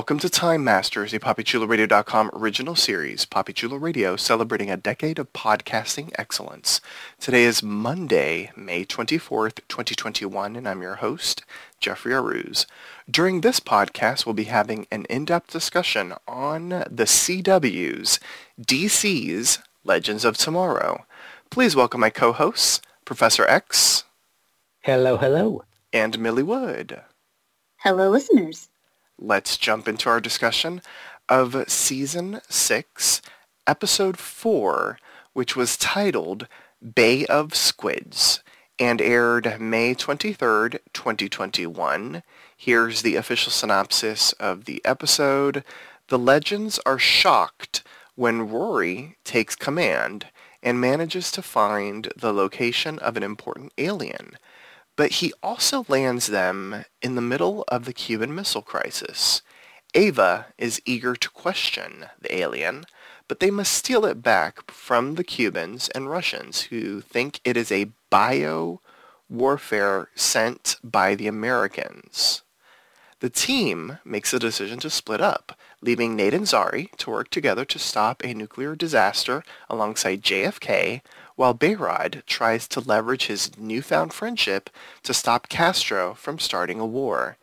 Welcome to Time Masters, a PoppyChuloRadio.com original series, Poppy Chulo Radio, celebrating a decade of podcasting excellence. Today is Monday, May 24th, 2021, and I'm your host, Jeffrey Aruz. During this podcast, we'll be having an in-depth discussion on the CW's, DC's Legends of Tomorrow. Please welcome my co-hosts, Professor X. Hello, hello. And Millie Wood. Hello, listeners let's jump into our discussion of Season 6, Episode 4, which was titled Bay of Squids and aired May 23rd, 2021. Here's the official synopsis of the episode. The legends are shocked when Rory takes command and manages to find the location of an important alien but he also lands them in the middle of the Cuban Missile Crisis. Ava is eager to question the alien, but they must steal it back from the Cubans and Russians who think it is a bio warfare sent by the Americans. The team makes a decision to split up, leaving Nate and Zari to work together to stop a nuclear disaster alongside JFK, while Behrad tries to leverage his newfound friendship to stop Castro from starting a war.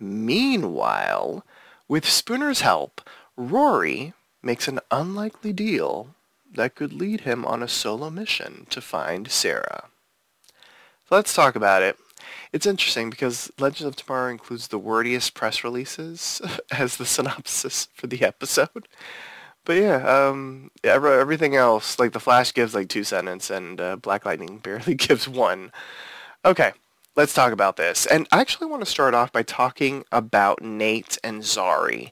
Meanwhile, with Spooner's help, Rory makes an unlikely deal that could lead him on a solo mission to find Sarah. Let's talk about it. It's interesting because Legends of Tomorrow includes the wordiest press releases as the synopsis for the episode but yeah, um, everything else, like the Flash gives like two sentences, and uh, Black Lightning barely gives one. Okay, let's talk about this. And I actually want to start off by talking about Nate and Zari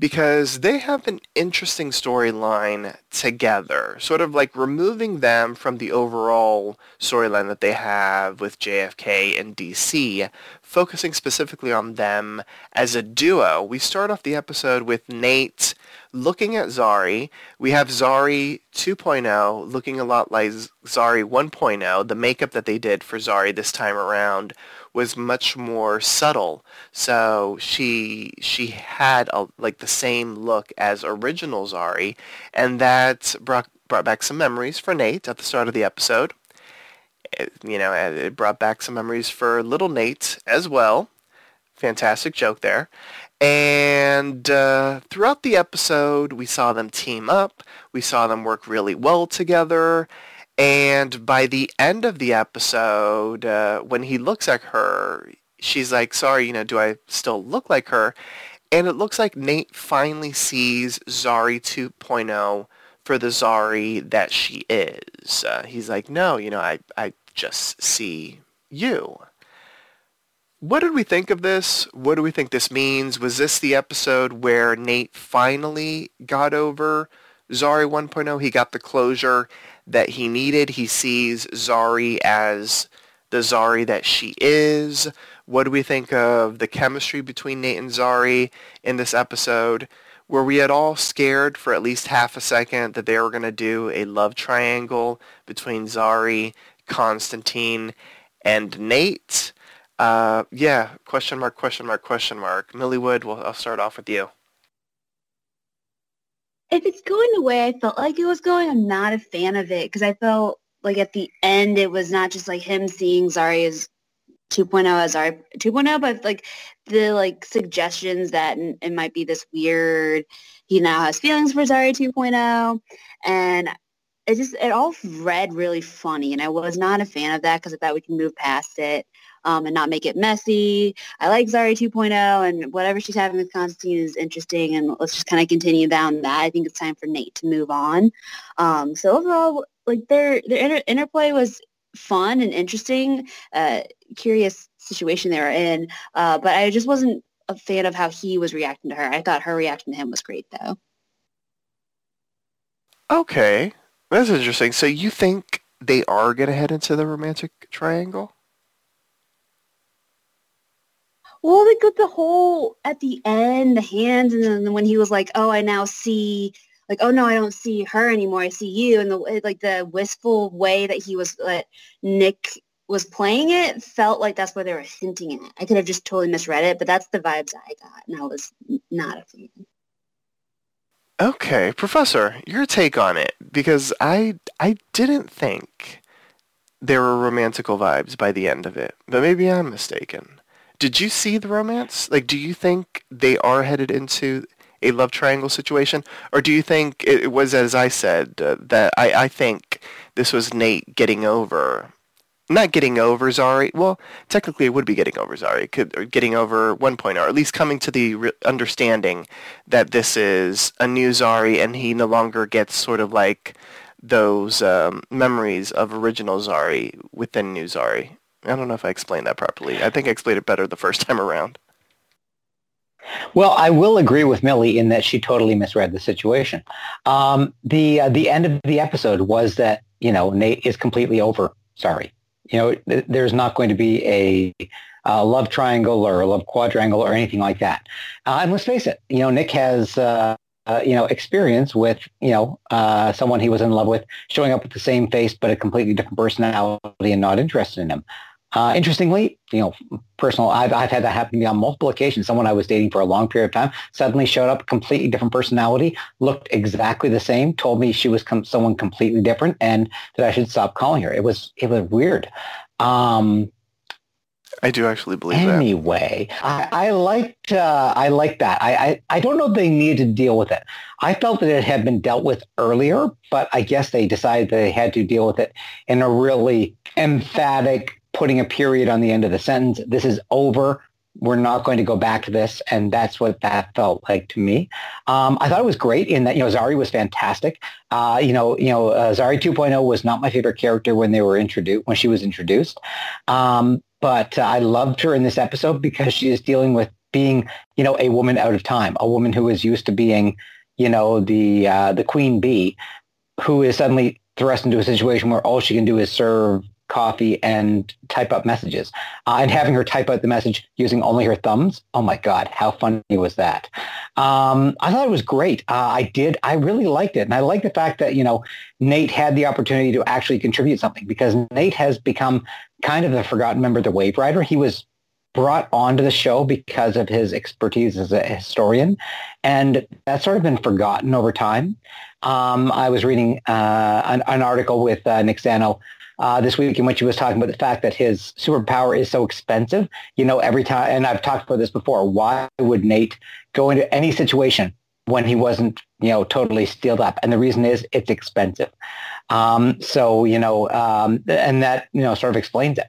because they have an interesting storyline together, sort of like removing them from the overall storyline that they have with JFK and DC, focusing specifically on them as a duo. We start off the episode with Nate looking at Zari. We have Zari 2.0 looking a lot like Zari 1.0. The makeup that they did for Zari this time around was much more subtle. So she she had a, like the same look as original Zari, and that brought brought back some memories for Nate at the start of the episode. It, you know, it brought back some memories for little Nate as well. Fantastic joke there. And uh, throughout the episode, we saw them team up. We saw them work really well together. And by the end of the episode, uh, when he looks at her, she's like, sorry, you know, do I still look like her? And it looks like Nate finally sees Zari 2.0 for the Zari that she is. Uh, he's like, no, you know, I, I just see you. What did we think of this? What do we think this means? Was this the episode where Nate finally got over Zari 1.0? He got the closure that he needed. He sees Zari as the Zari that she is. What do we think of the chemistry between Nate and Zari in this episode? Were we at all scared for at least half a second that they were going to do a love triangle between Zari, Constantine, and Nate? Uh, yeah, question mark, question mark, question mark. Millie Wood, well, I'll start off with you if it's going the way I felt like it was going, I'm not a fan of it because I felt like at the end it was not just like him seeing Zari as 2.0 as Zari 2.0, but like the like suggestions that it might be this weird. He now has feelings for Zari 2.0, and it just it all read really funny, and I was not a fan of that because I thought we can move past it um, and not make it messy. I like Zari 2.0, and whatever she's having with Constantine is interesting, and let's just kind of continue down that. I think it's time for Nate to move on. Um, so overall, like their their inter- interplay was fun and interesting. Uh, curious situation they were in, uh, but I just wasn't a fan of how he was reacting to her. I thought her reaction to him was great, though. Okay, that's interesting. So you think they are going to head into the romantic triangle? Well, they got the whole at the end, the hands, and then when he was like, "Oh, I now see," like, "Oh no, I don't see her anymore. I see you," and the like the wistful way that he was that Nick was playing it felt like that's what they were hinting at. I could have just totally misread it, but that's the vibes I got, and I was not a fan. Okay, Professor, your take on it, because I I didn't think there were romantical vibes by the end of it, but maybe I'm mistaken. Did you see the romance? Like, do you think they are headed into a love triangle situation, or do you think it was as I said uh, that I, I think this was Nate getting over, not getting over Zari. Well, technically it would be getting over Zari, could, or getting over 1.0, or at least coming to the re- understanding that this is a new Zari, and he no longer gets sort of like those um, memories of original Zari within new Zari. I don't know if I explained that properly. I think I explained it better the first time around. Well, I will agree with Millie in that she totally misread the situation. Um, the uh, the end of the episode was that you know Nate is completely over. Sorry, you know th- there's not going to be a, a, love triangle or a love quadrangle or anything like that. Uh, and let's face it, you know Nick has uh, uh, you know, experience with, you know, uh, someone he was in love with showing up with the same face but a completely different personality and not interested in him. Uh, interestingly, you know, personal, I've, I've had that happen to me on multiple occasions. Someone I was dating for a long period of time suddenly showed up, completely different personality, looked exactly the same, told me she was com- someone completely different and that I should stop calling her. It was, it was weird. Um, I do actually believe anyway, that. Anyway, I, I liked uh, I liked that. I, I I don't know if they needed to deal with it. I felt that it had been dealt with earlier, but I guess they decided they had to deal with it in a really emphatic, putting a period on the end of the sentence. This is over. We're not going to go back to this, and that's what that felt like to me. Um, I thought it was great in that you know Zari was fantastic. Uh, you know, you know uh, Zari 2.0 was not my favorite character when they were introduced when she was introduced, um, but uh, I loved her in this episode because she is dealing with being you know a woman out of time, a woman who is used to being you know the uh, the queen bee, who is suddenly thrust into a situation where all she can do is serve coffee and type up messages. Uh, and having her type out the message using only her thumbs. Oh my God, how funny was that? Um, I thought it was great. Uh, I did. I really liked it. And I like the fact that, you know, Nate had the opportunity to actually contribute something because Nate has become kind of the forgotten member of the Wave Rider. He was brought onto the show because of his expertise as a historian. And that's sort of been forgotten over time. Um, I was reading uh, an, an, article with uh, Nick Zano uh, this week in which he was talking about the fact that his superpower is so expensive. You know, every time, and I've talked about this before, why would Nate go into any situation when he wasn't, you know, totally steeled up? And the reason is it's expensive. Um, so, you know, um, and that, you know, sort of explains it.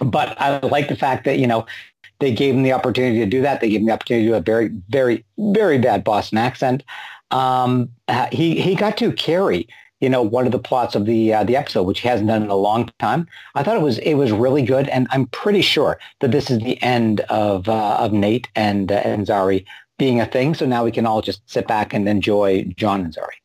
But I like the fact that, you know, they gave him the opportunity to do that. They gave him the opportunity to do a very, very, very bad Boston accent. Um, uh, he, he got to carry you know, one of the plots of the uh, the episode, which he hasn't done in a long time. I thought it was it was really good, and I'm pretty sure that this is the end of uh, of Nate and uh, and Zari being a thing. So now we can all just sit back and enjoy John and Zari.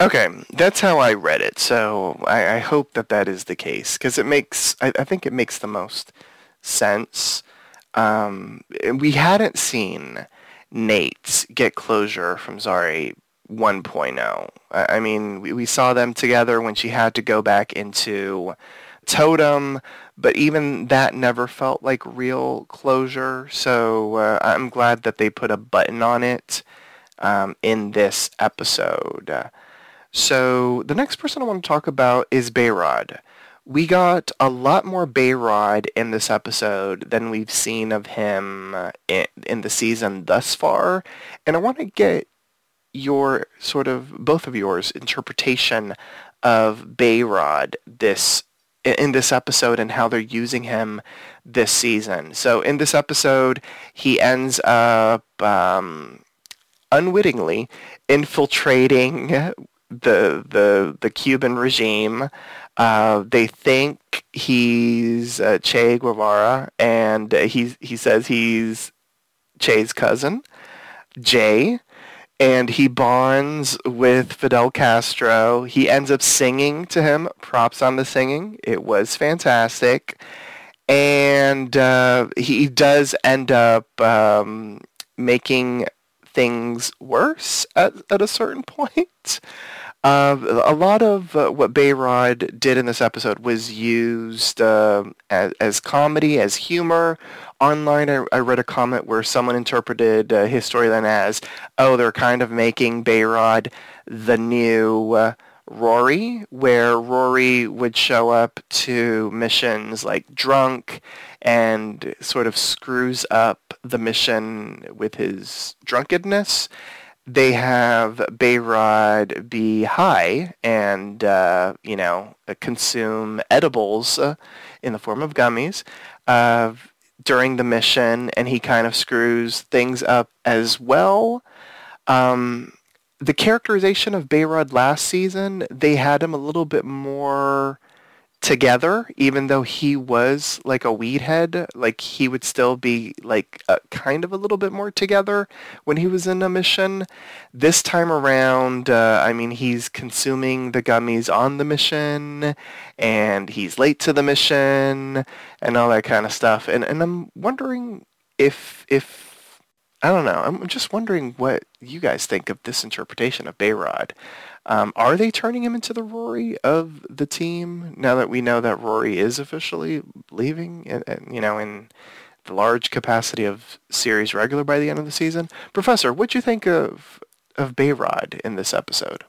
Okay, that's how I read it. So I, I hope that that is the case because it makes I, I, think it makes the most sense. Um, we hadn't seen Nate get closure from Zari 1.0. I mean, we, we saw them together when she had to go back into Totem, but even that never felt like real closure. So uh, I'm glad that they put a button on it um, in this episode. So the next person I want to talk about is Behrad. We got a lot more Behrad in this episode than we've seen of him uh, in, in the season thus far, and I want to get your sort of both of yours interpretation of Behrad this in this episode and how they're using him this season. So in this episode, he ends up um, unwittingly infiltrating the the the Cuban regime. Uh, they think he's uh, Che Guevara, and he he says he's Che's cousin, Jay, and he bonds with Fidel Castro. He ends up singing to him. Props on the singing. It was fantastic. And uh, he does end up um, making things worse at, at a certain point. Uh, a lot of uh, what Behrad did in this episode was used uh, as, as comedy, as humor. Online, I, I, read a comment where someone interpreted uh, his storyline as, oh, they're kind of making Behrad the new uh, Rory, where Rory would show up to missions like drunk and sort of screws up the mission with his drunkenness they have Behrad be high and, uh, you know, consume edibles uh, in the form of gummies uh, during the mission, and he kind of screws things up as well. Um, the characterization of Behrad last season, they had him a little bit more together, even though he was like a weed head, like he would still be like kind of a little bit more together when he was in a mission. This time around, uh, I mean, he's consuming the gummies on the mission, and he's late to the mission, and all that kind of stuff. And and I'm wondering if if I don't know. I'm just wondering what you guys think of this interpretation of Behrad. Um, are they turning him into the Rory of the team now that we know that Rory is officially leaving? You know, in the large capacity of series regular by the end of the season. Professor, what do you think of of Behrad in this episode?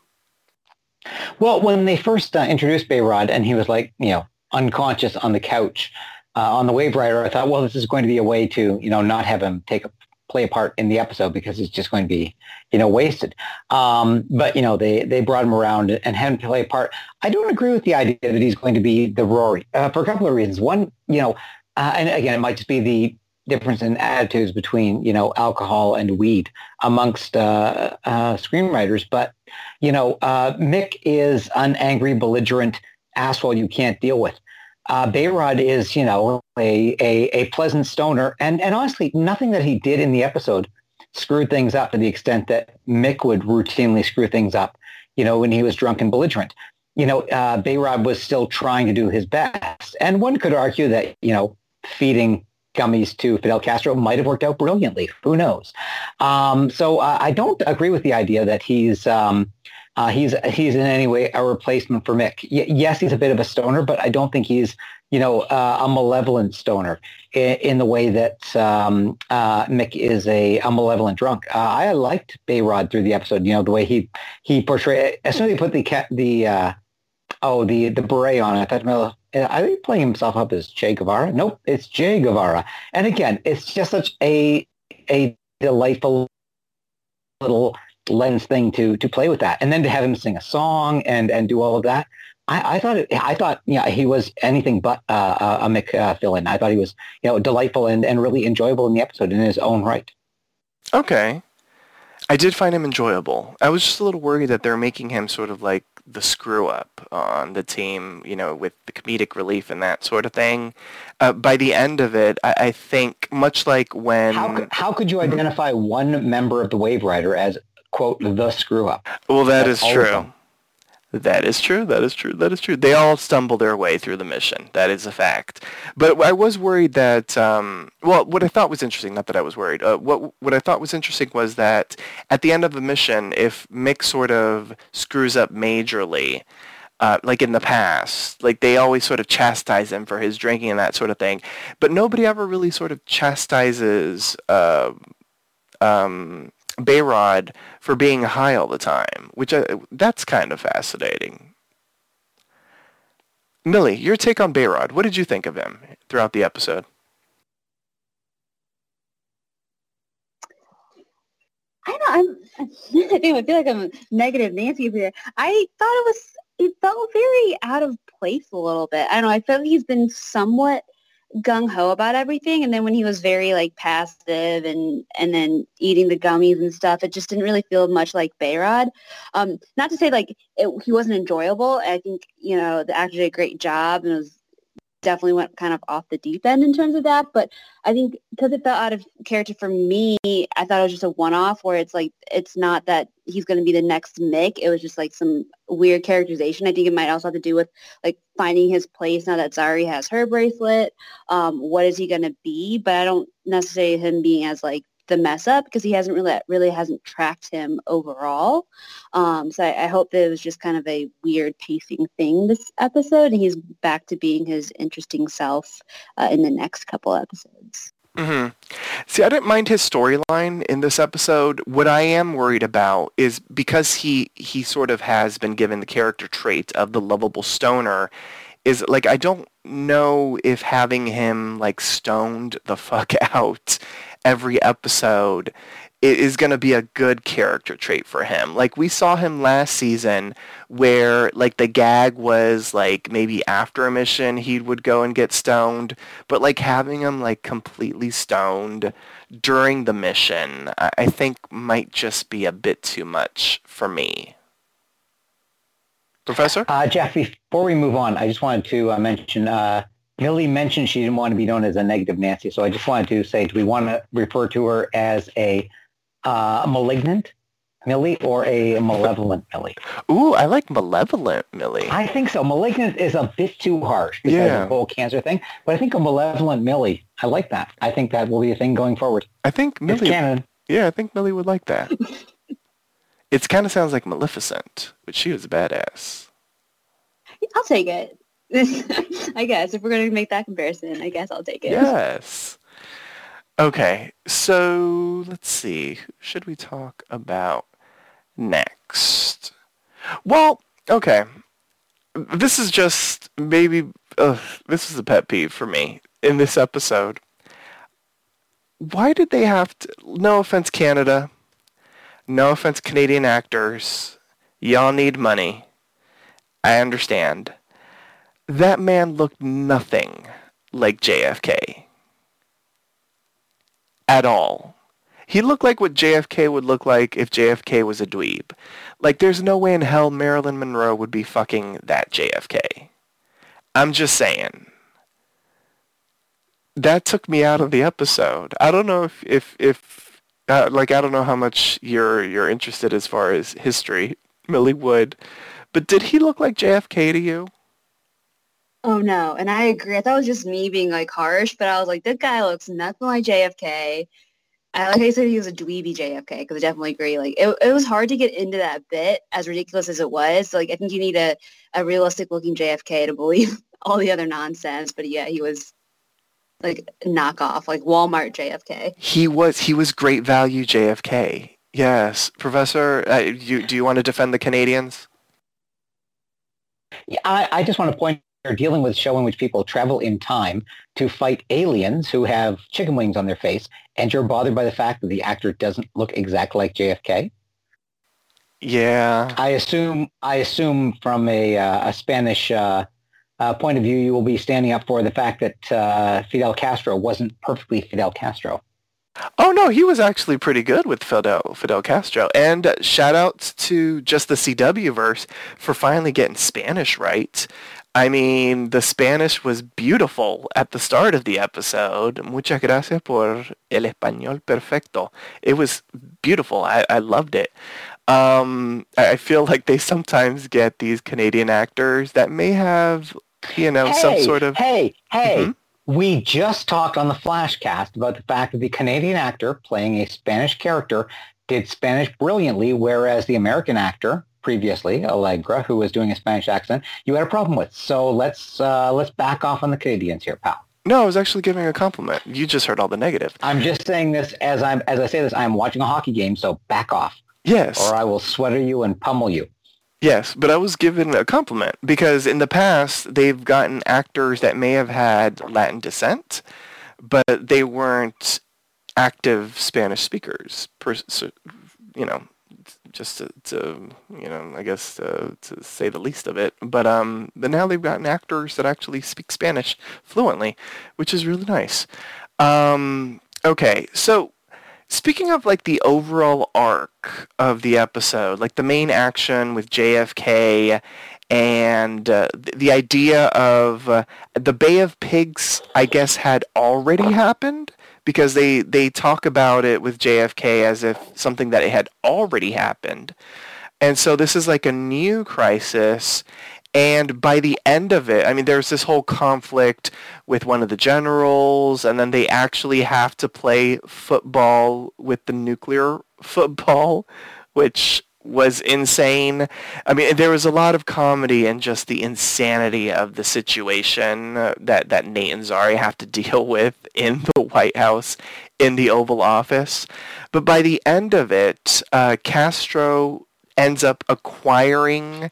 Well, when they first uh, introduced Behrad and he was like, you know, unconscious on the couch uh, on the Waverider, I thought, well, this is going to be a way to, you know, not have him take a play a part in the episode because it's just going to be, you know, wasted. Um, but you know, they they brought him around and had him play a part. I don't agree with the idea that he's going to be the Rory uh, for a couple of reasons. One, you know, uh, and again, it might just be the difference in attitudes between you know alcohol and weed amongst uh, uh screenwriters. But you know, uh, Mick is an angry, belligerent asshole you can't deal with uh, Behrad is, you know, a, a, a pleasant stoner. And, and honestly, nothing that he did in the episode screwed things up to the extent that Mick would routinely screw things up, you know, when he was drunk and belligerent. You know, uh, Behrad was still trying to do his best. And one could argue that, you know, feeding gummies to Fidel Castro might have worked out brilliantly. Who knows? Um, so uh, I don't agree with the idea that he's um, uh, he's he's in any way a replacement for Mick. Y- yes, he's a bit of a stoner, but I don't think he's you know uh, a malevolent stoner in, in the way that um, uh, Mick is a, a malevolent drunk. Uh, I liked Behrad through the episode. You know the way he he portrayed as soon as he put the the uh, oh the the beret on. I thought, well, are they playing himself up as Che Guevara? Nope, it's Jay Guevara. And again, it's just such a a delightful little lens thing to to play with that, and then to have him sing a song and and do all of that. I, I thought it, I thought yeah he was anything but uh, a Mick uh, fill-in. I thought he was you know delightful and, and really enjoyable in the episode in his own right. Okay, I did find him enjoyable. I was just a little worried that they're making him sort of like the screw up on the team, you know, with the comedic relief and that sort of thing. Uh, by the end of it, I, I, think much like when how could, how could you identify one member of the Waverider as quote the screw up. Well, that That's is true. That is true. That is true. That is true. They all stumble their way through the mission. That is a fact. But I was worried that, um, well, what I thought was interesting, not that I was worried, uh, what, what I thought was interesting was that at the end of the mission, if Mick sort of screws up majorly, uh, like in the past, like they always sort of chastise him for his drinking and that sort of thing, but nobody ever really sort of chastises uh, um, Behrad for being high all the time, which I, that's kind of fascinating. Millie, your take on Behrad. What did you think of him throughout the episode? I don't. I'm, I feel like I'm a negative Nancy here. I thought it was it felt very out of place a little bit. I don't know. I felt he's been somewhat gung ho about everything, and then when he was very like passive and and then eating the gummies and stuff, it just didn't really feel much like Behrad. Um, not to say like it, he wasn't enjoyable. I think you know the actor did a great job and was definitely went kind of off the deep end in terms of that. But I think because it felt out of character for me, I thought it was just a one-off where it's like it's not that he's going to be the next Mick. It was just like some weird characterization. I think it might also have to do with like finding his place now that Zari has her bracelet. Um, what is he going to be? But I don't necessarily him being as like the mess up because he hasn't really really hasn't tracked him overall. Um, so I, I, hope that it was just kind of a weird pacing thing this episode, and he's back to being his interesting self uh, in the next couple episodes. Mm-hmm. See, I didn't mind his storyline in this episode. What I am worried about is because he he sort of has been given the character trait of the lovable stoner. Is like I don't know if having him like stoned the fuck out every episode it is going to be a good character trait for him. Like we saw him last season where like the gag was like maybe after a mission he would go and get stoned, but like having him like completely stoned during the mission I think might just be a bit too much for me. Professor? Uh, Jeff, before we move on, I just wanted to uh, mention uh, Millie mentioned she didn't want to be known as a negative Nancy, so I just wanted to say, do we want to refer to her as a uh, malignant Millie or a malevolent Millie? Ooh, I like malevolent Millie. I think so. Malignant is a bit too harsh because yeah. of the whole cancer thing, but I think a malevolent Millie, I like that. I think that will be a thing going forward. I think Millie. It's canon. Yeah, I think Millie would like that. it kind of sounds like Maleficent, but she was a badass. I'll take it. I guess if we're going to make that comparison, I guess I'll take it. Yes. Okay, so let's see. Who should we talk about next? Well, okay. This is just maybe uh, this is a pet peeve for me in this episode. Why did they have to? No offense, Canada. No offense, Canadian actors. Y'all need money. I understand that man looked nothing like JFK. At all. He looked like what JFK would look like if JFK was a dweeb. Like, there's no way in hell Marilyn Monroe would be fucking that JFK. I'm just saying. That took me out of the episode. I don't know if, if, if uh, like, I don't know how much you're, you're interested as far as history, Millie Wood, but did he look like JFK to you? Oh no, and I agree. I thought it was just me being like harsh, but I was like, this guy looks nothing like JFK. I like I said he was a dweeby JFK because I definitely agree. Like it, it was hard to get into that bit as ridiculous as it was. So, like I think you need a, a realistic looking JFK to believe all the other nonsense. But yeah, he was like knockoff, like Walmart JFK. He was he was great value JFK. Yes, Professor. Uh, you, do you want to defend the Canadians? Yeah, I, I just want to point you're dealing with a show in which people travel in time to fight aliens who have chicken wings on their face, and you're bothered by the fact that the actor doesn't look exactly like JFK. Yeah. I assume. I assume from a, uh, a Spanish uh, uh, point of view, you will be standing up for the fact that uh, Fidel Castro wasn't perfectly Fidel Castro. Oh no, he was actually pretty good with Fidel Fidel Castro. And uh, shout outs to just the CW verse for finally getting Spanish right. I mean, the Spanish was beautiful at the start of the episode. Muchas gracias por el español perfecto. It was beautiful. I, I loved it. Um, I feel like they sometimes get these Canadian actors that may have, you know, hey, some sort of. Hey, hey, mm-hmm. we just talked on the Flashcast about the fact that the Canadian actor playing a Spanish character did Spanish brilliantly, whereas the American actor previously, Allegra, who was doing a Spanish accent, you had a problem with. So let's uh, let's back off on the Canadians here, pal. No, I was actually giving a compliment. You just heard all the negative. I'm just saying this as I'm as I say this. I'm watching a hockey game, so back off. Yes. Or I will sweater you and pummel you. Yes, but I was given a compliment because in the past they've gotten actors that may have had Latin descent, but they weren't active Spanish speakers. you know, just to, to you know, I guess uh, to say the least of it. But um, but now they've gotten actors that actually speak Spanish fluently, which is really nice. Um, okay, so speaking of like the overall arc of the episode, like the main action with JFK and uh, the idea of uh, the Bay of Pigs, I guess, had already happened because they they talk about it with JFK as if something that it had already happened. And so this is like a new crisis and by the end of it, I mean, there's this whole conflict with one of the generals, and then they actually have to play football with the nuclear football, which was insane. I mean, there was a lot of comedy and just the insanity of the situation uh, that, that Nate and Zari have to deal with in the White House, in the Oval Office. But by the end of it, uh, Castro ends up acquiring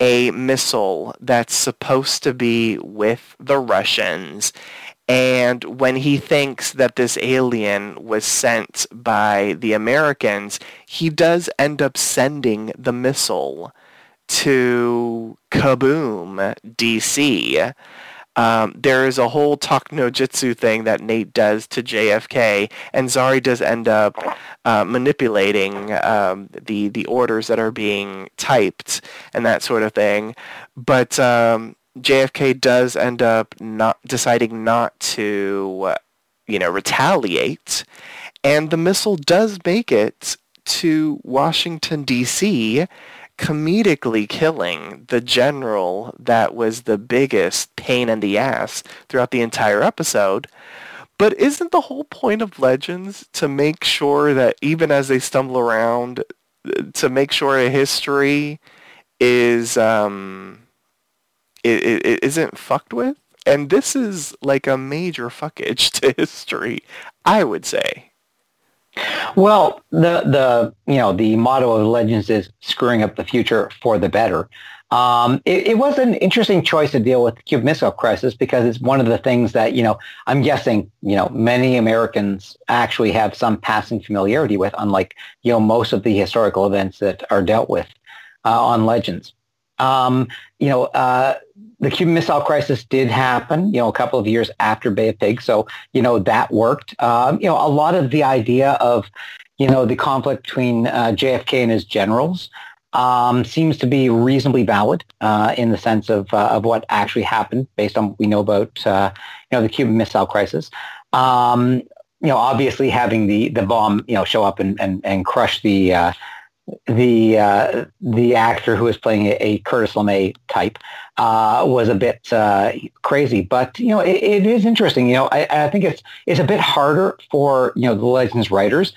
a missile that's supposed to be with the Russians. And when he thinks that this alien was sent by the Americans, he does end up sending the missile to Kaboom, DC. Um, there is a whole talk no jitsu thing that Nate does to JFK, and Zari does end up uh, manipulating um, the the orders that are being typed and that sort of thing. But um, JFK does end up not deciding not to, uh, you know, retaliate, and the missile does make it to Washington D.C comedically killing the general that was the biggest pain in the ass throughout the entire episode. But isn't the whole point of Legends to make sure that even as they stumble around, to make sure a history is um, it, it, it isn't fucked with? And this is like a major fuckage to history, I would say. Well, the the you know the motto of Legends is screwing up the future for the better. Um, it, it, was an interesting choice to deal with the Cuban Missile Crisis because it's one of the things that you know I'm guessing you know many Americans actually have some passing familiarity with, unlike you know most of the historical events that are dealt with uh, on Legends. Um, you know, uh, the Cuban Missile Crisis did happen, you know, a couple of years after Bay of Pigs. So, you know, that worked. Um, you know, a lot of the idea of, you know, the conflict between uh, JFK and his generals um, seems to be reasonably valid uh, in the sense of, uh, of what actually happened based on what we know about, uh, you know, the Cuban Missile Crisis. Um, you know, obviously having the, the bomb, you know, show up and, and, and crush the, uh, the uh, the actor who was playing a, a Curtis LeMay type uh, was a bit uh, crazy, but you know it, it is interesting. You know, I, I, think it's it's a bit harder for you know the Legends writers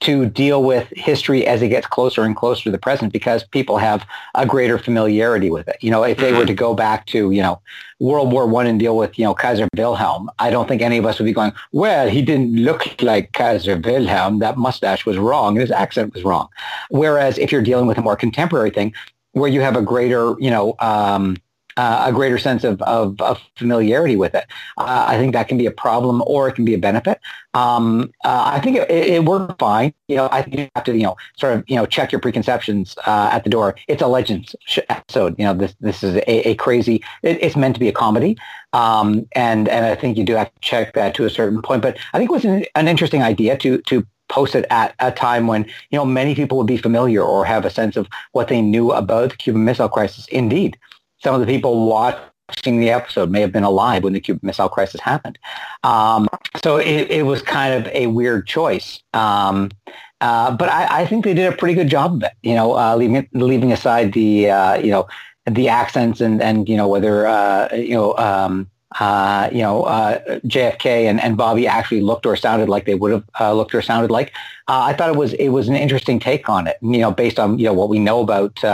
to deal with history as it gets closer and closer to the present because people have a greater familiarity with it. You know, if they were to go back to, you know, World War One and deal with, you know, Kaiser Wilhelm, I don't think any of us would be going, well, he didn't look like Kaiser Wilhelm. That mustache was wrong. His accent was wrong. Whereas if you're dealing with a more contemporary thing where you have a greater, you know, um, uh, a greater sense of, of, of familiarity with it. Uh, I think that can be a problem or it can be a benefit. Um, uh, I think it, it, worked fine. You know, I think you have to, you know, sort of, you know, check your preconceptions uh, at the door. It's a Legends episode. You know, this this is a, a crazy. It, it's meant to be a comedy, um, and and I think you do have to check that to a certain point. But I think it was an, an interesting idea to to post it at a time when you know many people would be familiar or have a sense of what they knew about the Cuban Missile Crisis. Indeed, some of the people watching the episode may have been alive when the Cuban Missile Crisis happened. Um, so it, it, was kind of a weird choice. Um, uh, but I, I, think they did a pretty good job of it. You know, uh, leaving leaving aside the uh, you know the accents and and you know whether uh, you know. Um, uh, you know, uh, JFK and, and Bobby actually looked or sounded like they would have looked or sounded like. I thought it was it was an interesting take on it. You know, based on you know what we know about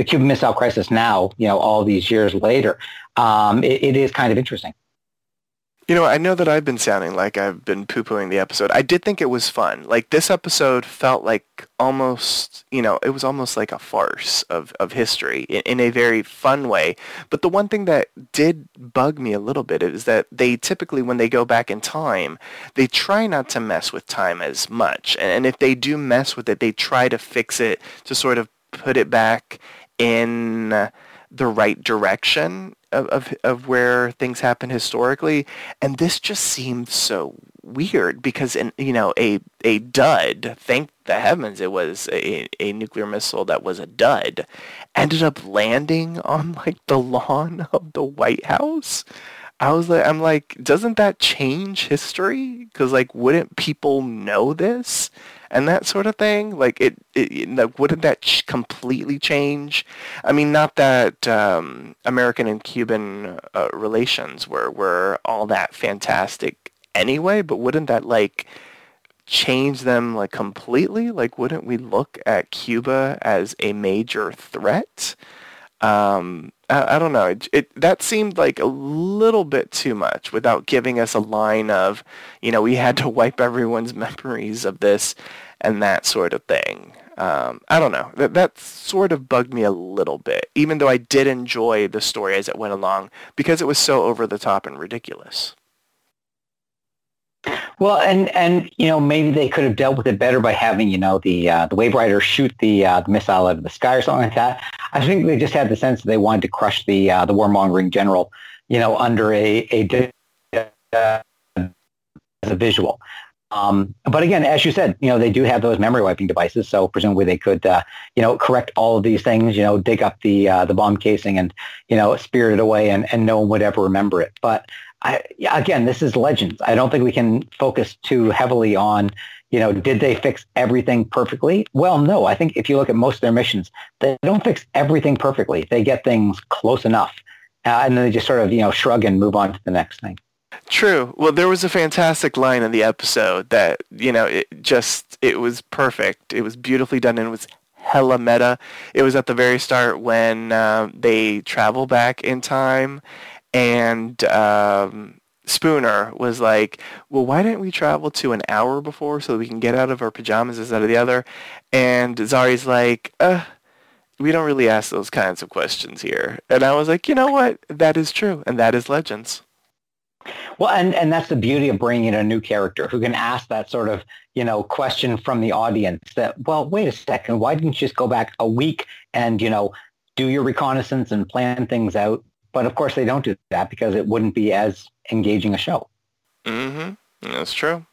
the Cuban Missile Crisis now, you know, all these years later, um, it, it is kind of interesting. You know, I know that I've been sounding like I've been poo-pooing the episode. I did think it was fun. Like this episode felt like almost, you know, it was almost like a farce of, of history in, in a very fun way. But the one thing that did bug me a little bit is that they typically, when they go back in time, they try not to mess with time as much. And, and if they do mess with it, they try to fix it to sort of put it back in the right direction of, of, of where things happen historically. And this just seemed so weird because in you know a a dud thank the heavens it was a, a nuclear missile that was a dud ended up landing on like the lawn of the white house i was like i'm like doesn't that change history because like wouldn't people know this and that sort of thing. Like it, it like wouldn't that ch- completely change? I mean, not that um, American and Cuban uh, relations were were all that fantastic anyway, but wouldn't that like change them like completely? Like, wouldn't we look at Cuba as a major threat? Um, I, I, don't know. It, it, that seemed like a little bit too much without giving us a line of, you know, we had to wipe everyone's memories of this and that sort of thing. Um, I don't know. That that sort of bugged me a little bit, even though I did enjoy the story as it went along because it was so over the top and ridiculous. Well, and and you know maybe they could have dealt with it better by having you know the uh, the wave rider shoot the uh, the missile out of the sky or something like that. I think they just had the sense that they wanted to crush the uh, the warmongering general, you know, under a a uh, as a visual. Um, but again, as you said, you know, they do have those memory wiping devices, so presumably they could, uh, you know, correct all of these things, you know, dig up the uh, the bomb casing and, you know, spirit it away, and, and no one would ever remember it. But I, again, this is legends. I don't think we can focus too heavily on, you know, did they fix everything perfectly? Well, no. I think if you look at most of their missions, they don't fix everything perfectly. They get things close enough, uh, and then they just sort of, you know, shrug and move on to the next thing. True. Well, there was a fantastic line in the episode that, you know, it just, it was perfect. It was beautifully done and it was hella meta. It was at the very start when uh, they travel back in time and um, Spooner was like, well, why didn't we travel to an hour before so we can get out of our pajamas instead of the other? And Zari's like, uh, we don't really ask those kinds of questions here. And I was like, you know what? That is true. And that is Legends. Well, and, and that's the beauty of bringing in a new character who can ask that sort of, you know, question from the audience that, well, wait a second, why didn't you just go back a week and, you know, do your reconnaissance and plan things out? But of course they don't do that because it wouldn't be as engaging a show. Mm-hmm. That's true.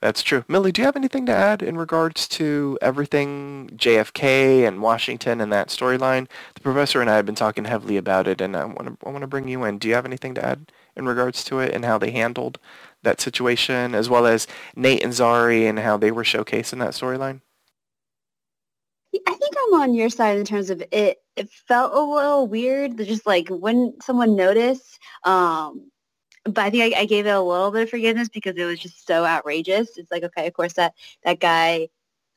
That's true. Millie, do you have anything to add in regards to everything JFK and Washington and that storyline? The professor and I have been talking heavily about it, and I want to I want to bring you in. Do you have anything to add in regards to it and how they handled that situation, as well as Nate and Zari and how they were showcased in that storyline? I think I'm on your side in terms of it. It felt a little weird, just like when someone noticed. Um, but I think I, I, gave it a little bit of forgiveness because it was just so outrageous. It's like, okay, of course that that guy,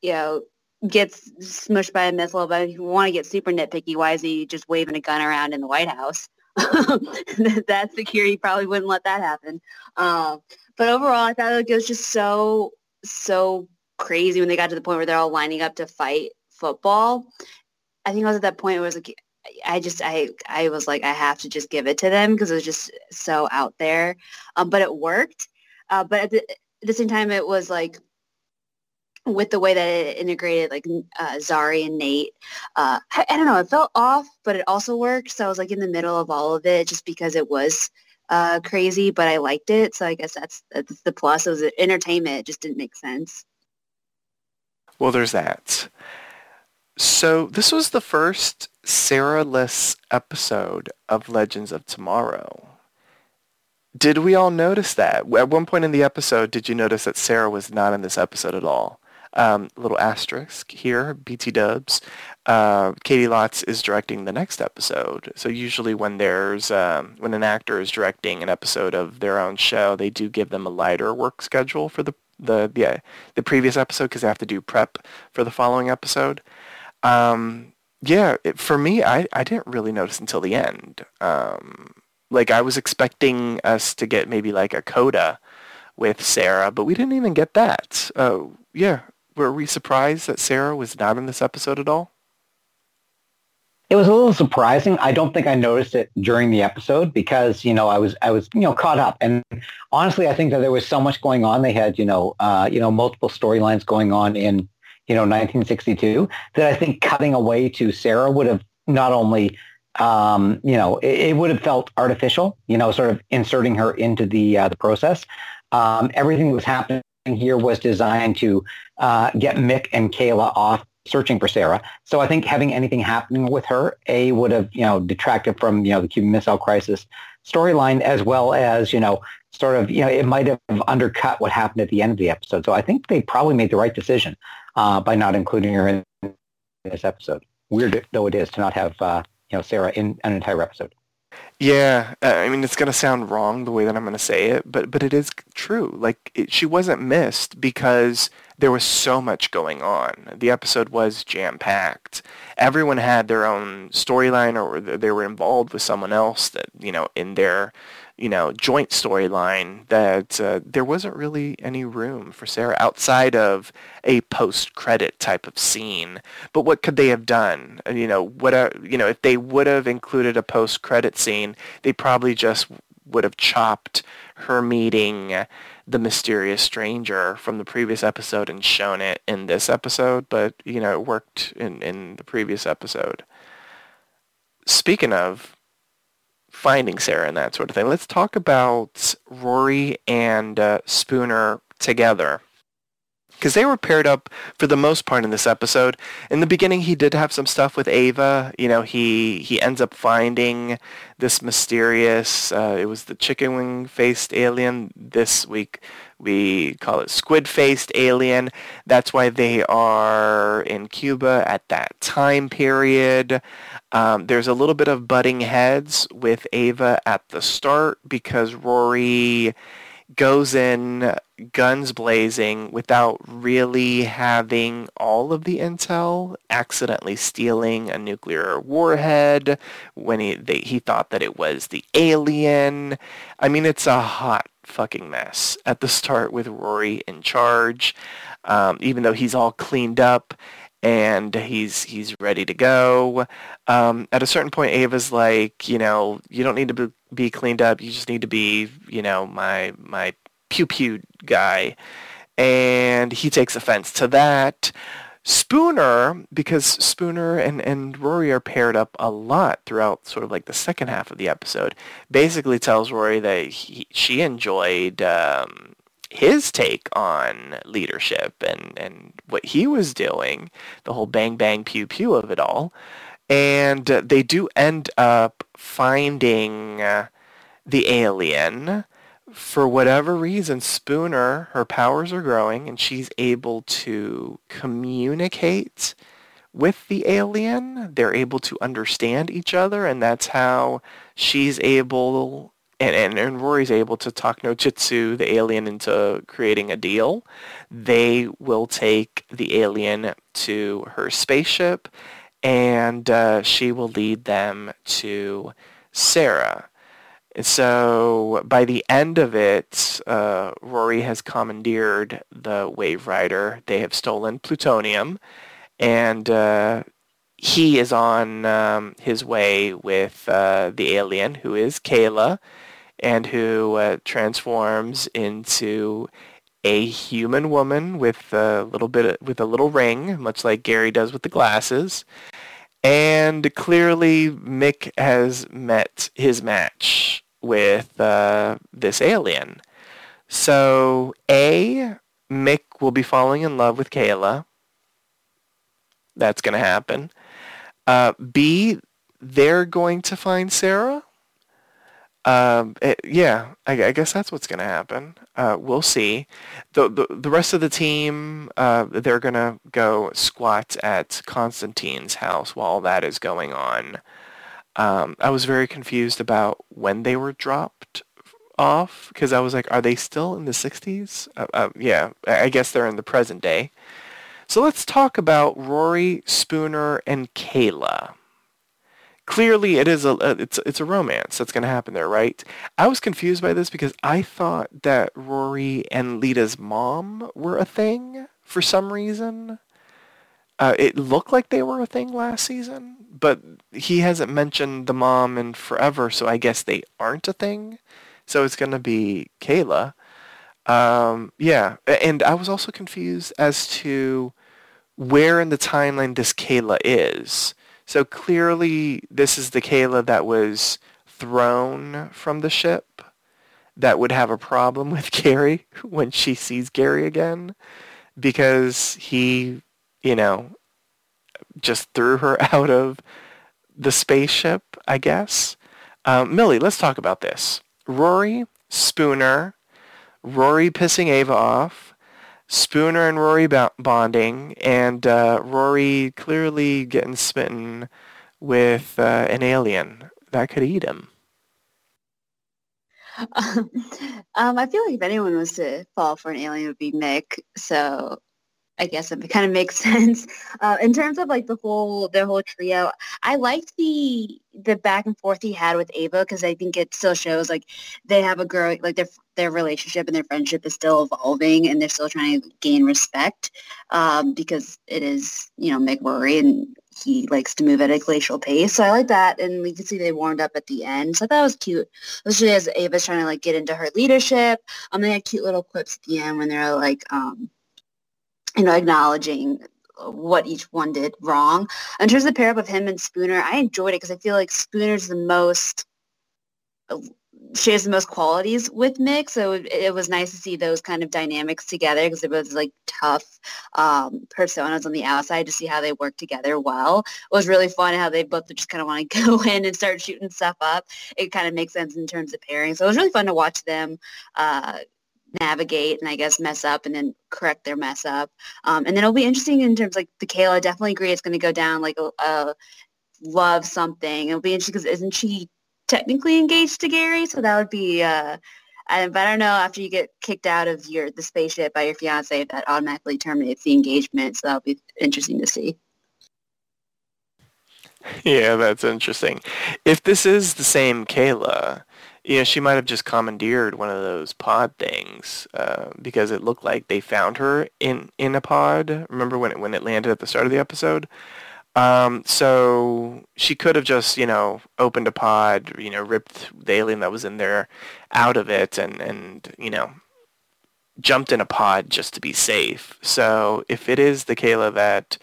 you know, gets smushed by a missile, but if you want to get super nitpicky, why is he just waving a gun around in the White House? that security probably wouldn't let that happen. Um, but overall, I thought it was just so so crazy when they got to the point where they're all lining up to fight football. I think I was at that point where it was like I just I I was like I have to just give it to them because it was just so out there. Um, but it worked. Uh, but at the, at the same time, it was like with the way that it integrated like uh, Zari and Nate. Uh, I, I, don't know. It felt off, but it also worked. So I was like in the middle of all of it just because it was uh, crazy, but I liked it. So I guess that's, that's the plus. It was entertainment. It just didn't make sense. Well, there's that. So this was the first Sarah-less episode of Legends of Tomorrow. Did we all notice that? At one point in the episode, did you notice that Sarah was not in this episode at all? Um, little asterisk here, BT Dubs. Uh, Caity Lotz is directing the next episode. So usually when there's um, when an actor is directing an episode of their own show, they do give them a lighter work schedule for the the yeah the previous episode because they have to do prep for the following episode. Um, yeah, it, for me, I, I didn't really notice until the end. Um, Like I was expecting us to get maybe like a coda with Sarah, but we didn't even get that. Uh, yeah, were we surprised that Sarah was not in this episode at all? It was a little surprising. I don't think I noticed it during the episode because, you know, I was, I was, you know, caught up. And honestly, I think that there was so much going on. They had, you know, uh, you know, multiple storylines going on in, you know, 1962 that I think cutting away to Sarah would have not only, um, you know, it, it, would have felt artificial, you know, sort of inserting her into the, uh, the process. Um, everything that was happening here was designed to uh, get Mick and Kayla off searching for Sarah. So I think having anything happening with her, A, would have, you know, detracted from, you know, the Cuban Missile Crisis storyline as well as, you know, sort of, you know, it might have undercut what happened at the end of the episode. So I think they probably made the right decision uh, by not including her in this episode. Weird though it is to not have, uh, you know, Sarah in an entire episode. Yeah, uh, I mean it's gonna sound wrong the way that I'm gonna say it, but but it is true. Like it, she wasn't missed because there was so much going on. The episode was jam-packed. Everyone had their own storyline or they were involved with someone else that, you know, in their, you know, joint storyline that uh, there wasn't really any room for Sarah outside of a post-credit type of scene. But what could they have done? You know, what, a, you know, if they would have included a post-credit scene, they probably just would have chopped her meeting the mysterious stranger from the previous episode and shown it in this episode, but you know, it worked in, in the previous episode. Speaking of finding Sarah and that sort of thing, let's talk about Rory and uh, Spooner together because they were paired up for the most part in this episode. In the beginning, he did have some stuff with Ava. You know, he he ends up finding this mysterious. Uh, it was the chicken wing faced alien. This week we call it squid faced alien. That's why they are in Cuba at that time period. Um, there's a little bit of butting heads with Ava at the start because Rory goes in guns blazing without really having all of the intel, accidentally stealing a nuclear warhead when he they, he thought that it was the alien. I mean, it's a hot fucking mess at the start with Rory in charge. Um, even though he's all cleaned up and he's he's ready to go. Um, at a certain point, Ava's like, you know, you don't need to be, be cleaned up. You just need to be, you know, my my pew pew guy, and he takes offense to that. Spooner, because Spooner and, and Rory are paired up a lot throughout sort of like the second half of the episode, basically tells Rory that he, she enjoyed um, his take on leadership and, and what he was doing, the whole bang bang pew pew of it all. And uh, they do end up finding uh, the alien for whatever reason, Spooner, her powers are growing and she's able to communicate with the alien. They're able to understand each other and that's how she's able and, and, and Rory's able to talk Nojitsu, the alien, into creating a deal. They will take the alien to her spaceship and uh, she will lead them to Sarah. So by the end of it, uh, Rory has commandeered the Waverider. They have stolen plutonium, and uh, he is on um, his way with uh, the alien, who is Kayla, and who uh, transforms into a human woman with a little bit of, with a little ring, much like Gary does with the glasses. And clearly, Mick has met his match with uh, this alien. So, A, Mick will be falling in love with Kayla. That's going to happen. Uh, B, they're going to find Sarah. Um, it, yeah, I, I, guess that's what's going to happen. Uh, we'll see. The, the, the rest of the team, uh, they're going to go squat at Constantine's house while that is going on. Um, I was very confused about when they were dropped off because I was like, are they still in the 60s? Uh, uh, yeah, I guess they're in the present day. So let's talk about Rory, Spooner, and Kayla. Clearly it is a it's it's a romance that's going to happen there, right? I was confused by this because I thought that Rory and Lita's mom were a thing for some reason. Uh, it looked like they were a thing last season, but he hasn't mentioned the mom in forever, so I guess they aren't a thing. So it's going to be Kayla. Um, yeah, and I was also confused as to where in the timeline this Kayla is. So clearly this is the Kayla that was thrown from the ship that would have a problem with Gary when she sees Gary again because he, you know, just threw her out of the spaceship, I guess. Um, Millie, let's talk about this. Rory, Spooner, Rory pissing Ava off, Spooner and Rory bonding, and uh, Rory clearly getting smitten with uh, an alien that could eat him. um, I feel like if anyone was to fall for an alien, it would be Mick. So I guess it kind of makes sense. Uh, in terms of like the whole their whole trio, I liked the the back and forth he had with Ava because I think it still shows like they have a girl like their their relationship and their friendship is still evolving and they're still trying to gain respect um, because it is you know Mick Rory and he likes to move at a glacial pace. So I like that, and we can see they warmed up at the end. So that was cute, especially as Ava's trying to like get into her leadership. Um, they had cute little clips at the end when they're like um you know, acknowledging what each one did wrong. In terms of the pair up of him and Spooner, I enjoyed it because I feel like Spooner's the most shares the most qualities with Mick, so it, it, was nice to see those kind of dynamics together because it was like tough um, personas on the outside to see how they work together well. It was really fun how they both just kind of want to go in and start shooting stuff up. It kind of makes sense in terms of pairing, so it was really fun to watch them uh, navigate and I guess mess up and then correct their mess up. Um, and then it'll be interesting in terms like the Kayla. I definitely agree it's going to go down like a, a love something. It'll be interesting because isn't she technically engaged to Gary? So that would be. Uh, I, but I don't know after you get kicked out of your the spaceship by your fiance if that automatically terminates the engagement. So that'll be interesting to see. Yeah, that's interesting. If this is the same Kayla, yeah, she might have just commandeered one of those pod things uh, because it looked like they found her in, in a pod. Remember when it when it landed at the start of the episode? Um, so she could have just you know opened a pod, you know, ripped the alien that was in there out of it, and and you know jumped in a pod just to be safe. So if it is the Kayla that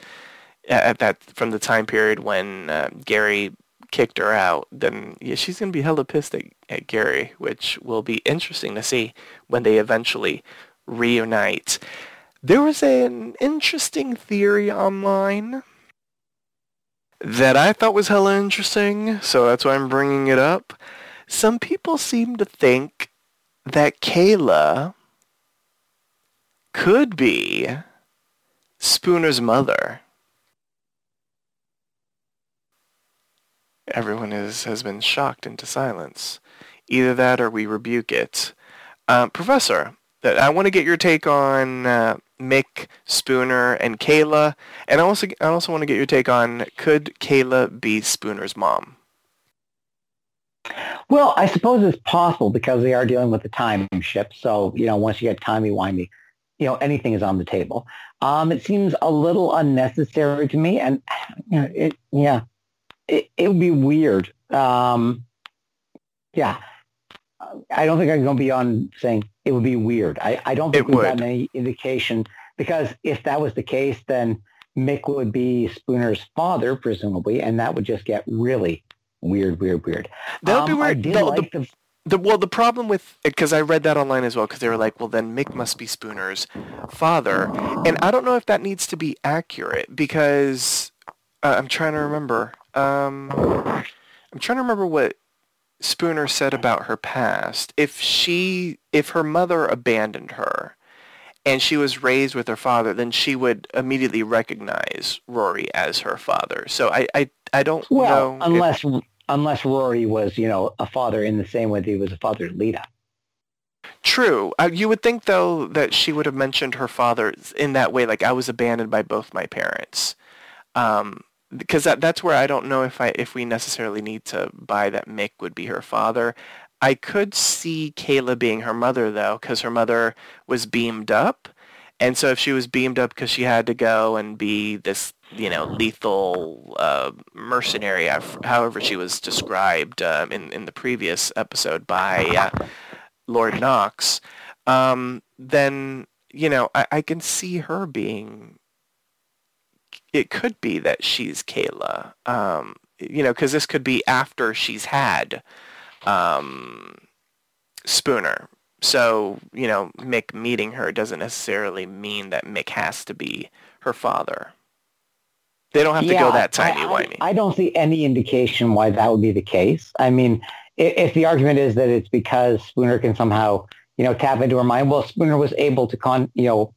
at that from the time period when uh, Gary kicked her out, then yeah, she's going to be hella pissed at, at Gary, which will be interesting to see when they eventually reunite. There was an interesting theory online that I thought was hella interesting, so that's why I'm bringing it up. Some people seem to think that Kayla could be Spooner's mother. Everyone is, has been shocked into silence. Either that or we rebuke it. Uh, Professor, I want to get your take on uh, Mick, Spooner, and Kayla, and I also I also want to get your take on could Kayla be Spooner's mom? Well, I suppose it's possible because they are dealing with the time ship. So you know, once you get timey wimey, you know, anything is on the table. Um, it seems a little unnecessary to me, and you know, it yeah, it, it would be weird. Um, yeah. I don't think I'm going to be on saying it would be weird. I, I don't think it we've would. gotten any indication because if that was the case, then Mick would be Spooner's father, presumably, and that would just get really weird, weird, weird. That would um, be weird. The, like the, the, well, the problem with because I read that online as well because they were like, well, then Mick must be Spooner's father, and I don't know if that needs to be accurate because uh, I'm trying to remember. Um, I'm trying to remember what Spooner said about her past. If she, if her mother abandoned her, and she was raised with her father, then she would immediately recognize Rory as her father. So I, I, I don't well, know. unless if, unless Rory was, you know, a father in the same way that he was a father to Lita. True. Uh, you would think though that she would have mentioned her father in that way, like I was abandoned by both my parents. Um, because that, that's where I don't know if I if we necessarily need to buy that Mick would be her father. I could see Kayla being her mother though, because her mother was beamed up, and so if she was beamed up because she had to go and be this you know lethal uh, mercenary, however she was described uh, in in the previous episode by uh, Lord Knox, um, then you know I, I can see her being it could be that she's Kayla. Um, you know, because this could be after she's had um, Spooner. So, you know, Mick meeting her doesn't necessarily mean that Mick has to be her father. They don't have yeah, to go that timey-wimey. I, I, don't see any indication why that would be the case. I mean, if, if the argument is that it's because Spooner can somehow, you know, tap into her mind, well, Spooner was able to, con, you know,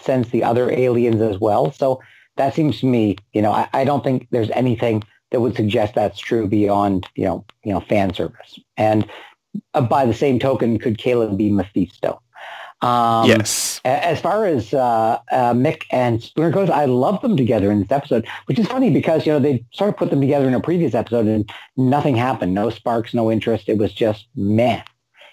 sense the other aliens as well. So that seems to me, you know, I, I don't think there's anything that would suggest that's true beyond, you know, you know, fan service. And uh, by the same token, could Caleb be Mephisto? Um, yes. As far as uh, uh, Mick and Spooner goes, I love them together in this episode, which is funny because you know they sort of put them together in a previous episode and nothing happened, no sparks, no interest. It was just man.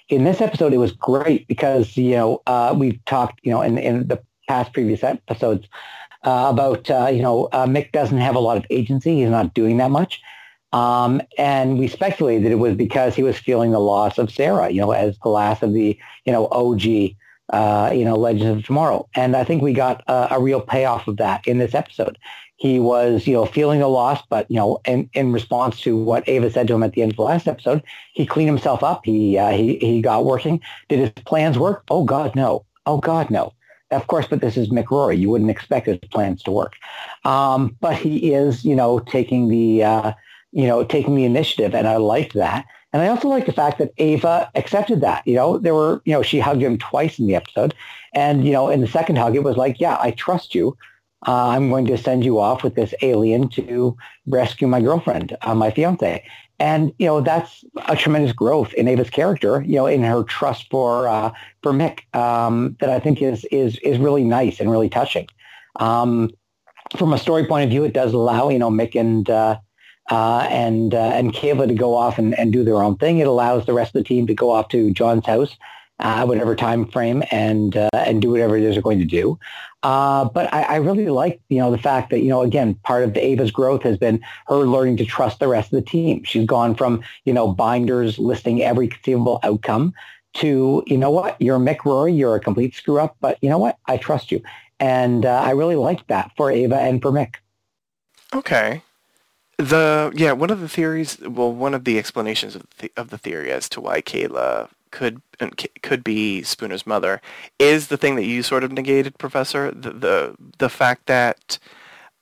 In this episode, it was great because you know uh, we've talked, you know, in, in the past previous episodes uh, about, uh, you know, uh, Mick doesn't have a lot of agency. He's not doing that much. Um, and we speculated that it was because he was feeling the loss of Sarah, you know, as the last of the, you know, OG, uh, you know, Legends of Tomorrow. And I think we got a, a, real payoff of that in this episode. He was, you know, feeling a loss, but, you know, in, in response to what Ava said to him at the end of the last episode, he cleaned himself up. He, uh, he, he got working. Did his plans work? Oh, God, no. Oh, God, no. Of course, but this is Mick Rory. You wouldn't expect his plans to work. Um, but he is, you know, taking the, uh, you know, taking the initiative, and I like that. And I also like the fact that Ava accepted that. You know, there were, you know, she hugged him twice in the episode, and you know, in the second hug, it was like, yeah, I trust you. Uh, I'm going to send you off with this alien to rescue my girlfriend, uh, my fiance. And, you know, that's a tremendous growth in Ava's character, you know, in her trust for, uh, for Mick, um, that I think is, is, is really nice and really touching. Um, from a story point of view, it does allow, you know, Mick and, uh, uh, and, uh, and Kayla to go off and, and do their own thing. It allows the rest of the team to go off to John's house uh, whatever time frame and uh, and do whatever it is they're going to do. Uh, but I, I, really like you know the fact that you know again part of Ava's growth has been her learning to trust the rest of the team. She's gone from you know binders listing every conceivable outcome to you know what you're Mick Rory, you're a complete screw up, but you know what I trust you, and uh, I really like that for Ava and for Mick. Okay. The yeah, one of the theories, well, one of the explanations of the, of the theory as to why Kayla could could be Spooner's mother is the thing that you sort of negated, Professor. The the, the fact that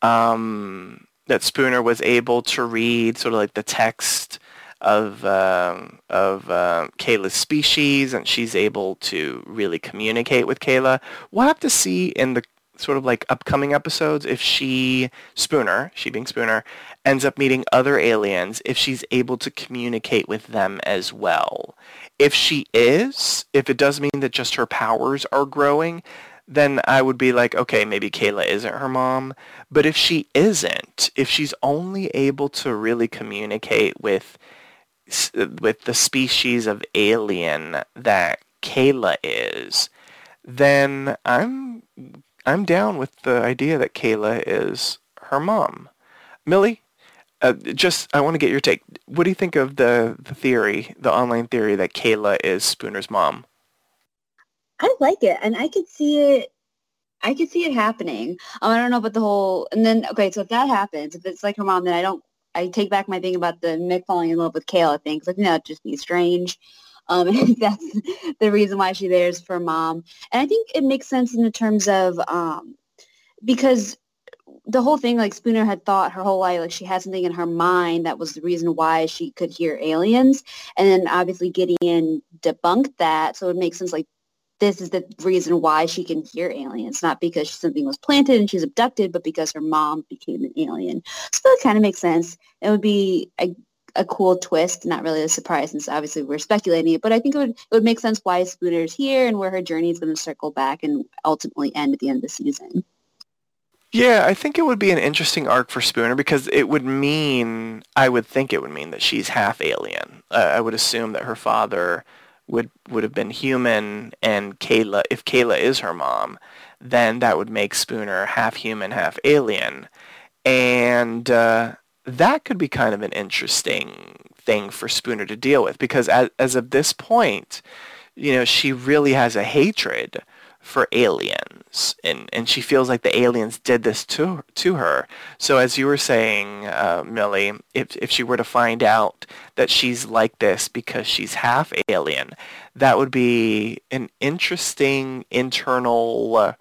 um, that Spooner was able to read sort of like the text of um, of uh, Kayla's species, and she's able to really communicate with Kayla. We'll have to see in the sort of like upcoming episodes if she Spooner, she being Spooner, ends up meeting other aliens if she's able to communicate with them as well. If she is, if it does mean that just her powers are growing, then I would be like, okay, maybe Kayla isn't her mom. But if she isn't, if she's only able to really communicate with with the species of alien that Kayla is, then I'm I'm down with the idea that Kayla is her mom. Millie, uh, just I want to get your take. What do you think of the the theory, the online theory that Kayla is Spooner's mom? I like it, and I could see it. I could see it happening. Um, I don't know about the whole. And then okay, so if that happens, if it's like her mom, then I don't. I take back my thing about the Mick falling in love with Kayla thing. Cause I think that'd just be strange. Um, that's the reason why she there is for mom. And I think it makes sense in the terms of um, because the whole thing, like Spooner had thought her whole life, like she had something in her mind that was the reason why she could hear aliens. And then obviously Gideon debunked that. So it makes sense like this is the reason why she can hear aliens, not because something was planted and she's abducted, but because her mom became an alien. So that kind of makes sense. It would be a, a cool twist, not really a surprise since obviously we're speculating it, but I think it would, it would make sense why Spooner's here and where her journey is going to circle back and ultimately end at the end of the season. Yeah, I think it would be an interesting arc for Spooner because it would mean, I would think it would mean that she's half alien. Uh, I would assume that her father would would have been human, and Kayla, if Kayla is her mom, then that would make Spooner half human, half alien, and uh, that could be kind of an interesting thing for Spooner to deal with because as, as of this point, you know, she really has a hatred for aliens and, and she feels like the aliens did this to to her. So as you were saying, uh, Millie, if, if she were to find out that she's like this because she's half alien, that would be an interesting internal uh,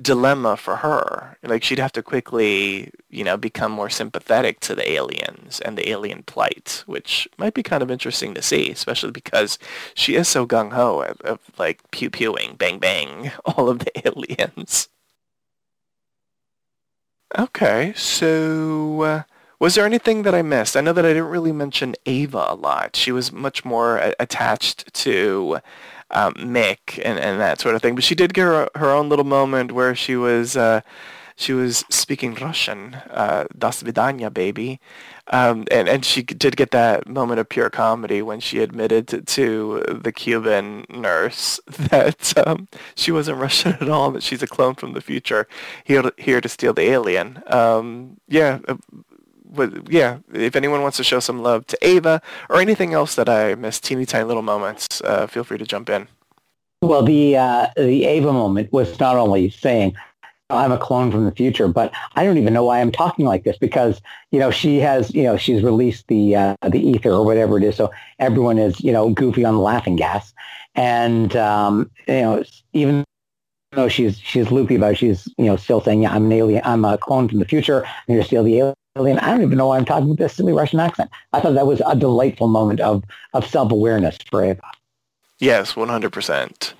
dilemma for her. Like she'd have to quickly, you know, become more sympathetic to the aliens and the alien plight, which might be kind of interesting to see, especially because she is so gung ho of, like pew pewing, bang bang, all of the aliens. Okay, so uh, was there anything that I missed? I know that I didn't really mention Ava a lot. She was much more a- attached to um, Mick and, and that sort of thing. But she did get her, her own little moment where she was uh, she was speaking Russian, uh, Das Vidanya, baby. Um, and, and she did get that moment of pure comedy when she admitted to, to the Cuban nurse that um, she wasn't Russian at all, that she's a clone from the future here, here to steal the alien. Um, yeah, uh, but yeah, if anyone wants to show some love to Ava or anything else that I missed, teeny tiny little moments, uh, feel free to jump in. Well, the uh, the Ava moment was not only saying I'm a clone from the future, but I don't even know why I'm talking like this because you know she has you know she's released the uh, the ether or whatever it is, so everyone is you know goofy on the laughing gas, and um, you know even though she's she's loopy about it, she's you know still saying yeah I'm an alien I'm a clone from the future and you're still the alien I don't even know why I'm talking with this silly Russian accent. I thought that was a delightful moment of, of self-awareness for Ava. Yes, 100%.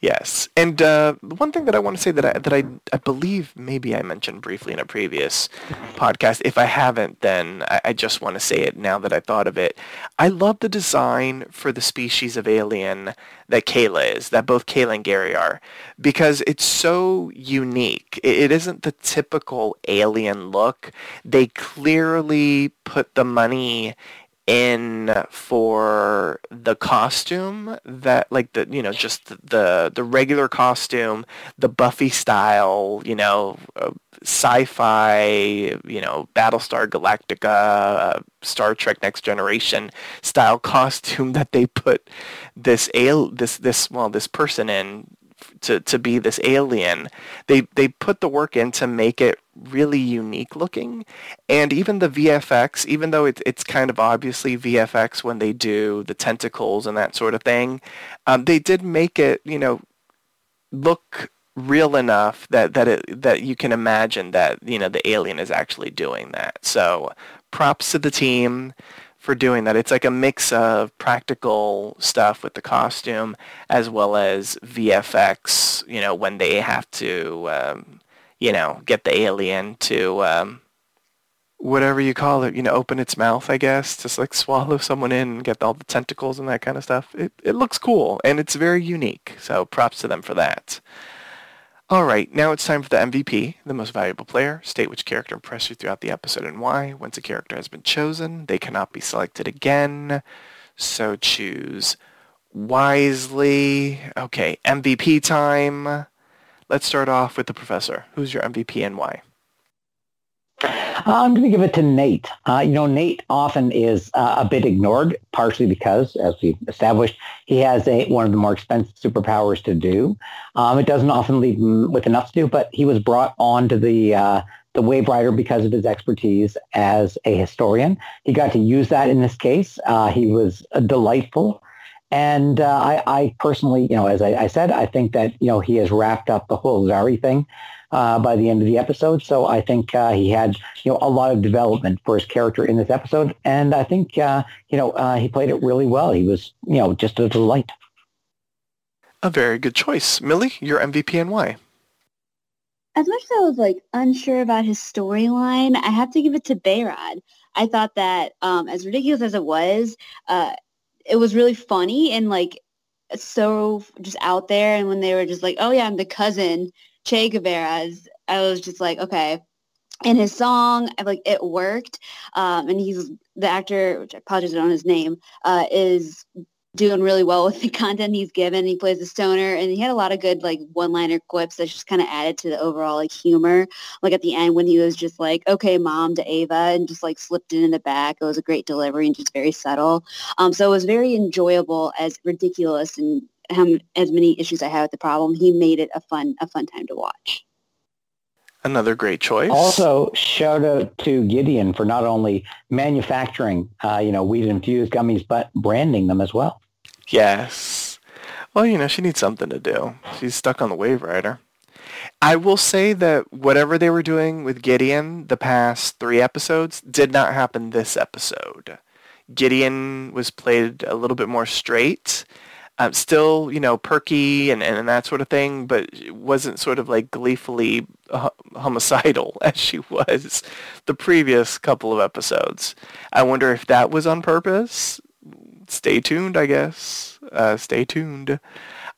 Yes, and uh, one thing that I want to say that I, that I, I believe maybe I mentioned briefly in a previous podcast. If I haven't, then I, I just want to say it now that I thought of it. I love the design for the species of alien that Kayla is, that both Kayla and Gary are, because it's so unique. It, it isn't the typical alien look. They clearly put the money in for the costume that like the you know just the the regular costume the buffy style you know uh, sci-fi you know battlestar galactica uh, star trek next generation style costume that they put this al this this well this person in to, to be this alien. They they put the work in to make it really unique looking, and even the VFX, even though it's it's kind of obviously VFX when they do the tentacles and that sort of thing, um, they did make it you know look real enough that that it that you can imagine that you know the alien is actually doing that. So props to the team for doing that. It's like a mix of practical stuff with the costume as well as VFX, you know, when they have to, um, you know, get the alien to, um, whatever you call it, you know, open its mouth, I guess, just like swallow someone in and get all the tentacles and that kind of stuff. It, it looks cool and it's very unique. So props to them for that. All right, now it's time for the MVP, the most valuable player. State which character impressed you throughout the episode and why. Once a character has been chosen, they cannot be selected again. So choose wisely. Okay, MVP time. Let's start off with the professor. Who's your MVP and why? I'm going to give it to Nate. Uh, you know, Nate often is uh, a bit ignored, partially because, as we established, he has a, one of the more expensive superpowers to do. Um, it doesn't often leave him with enough to do, but he was brought on to the uh, the Waverider because of his expertise as a historian. He got to use that in this case. Uh, he was delightful. And uh, I, I, personally, you know, as I, I, said, I think that, you know, he has wrapped up the whole Zari thing uh, by the end of the episode. So I think uh, he had you know a lot of development for his character in this episode, and I think uh, you know uh, he played it really well. He was you know just a delight. A very good choice, Millie. Your MVP and why? As much as I was like unsure about his storyline, I have to give it to Behrad. I thought that um, as ridiculous as it was, uh, it was really funny and like so just out there. And when they were just like, "Oh yeah, I'm the cousin," Che Guevara's I was just like, okay. And his song, I like it worked. Um, and he's the actor, which I apologize, know his name, uh, is doing really well with the content he's given. He plays a stoner and he had a lot of good like one-liner quips that just kind of added to the overall like humor. Like at the end when he was just like, okay, mom to Ava and just like slipped it in the back. It was a great delivery and just very subtle. Um, so it was very enjoyable as ridiculous and um, as many issues I had with the problem. He made it a fun, a fun time to watch. Another great choice. Also, shout out to Gideon for not only manufacturing, uh, you know, weed infused gummies, but branding them as well. Yes. Well, you know, she needs something to do. She's stuck on the Wave Rider. I will say that whatever they were doing with Gideon the past three episodes did not happen this episode. Gideon was played a little bit more straight uh, still, you know, perky and, and that sort of thing, but wasn't sort of like gleefully homicidal as she was the previous couple of episodes. I wonder if that was on purpose. Stay tuned, I guess. Uh, stay tuned.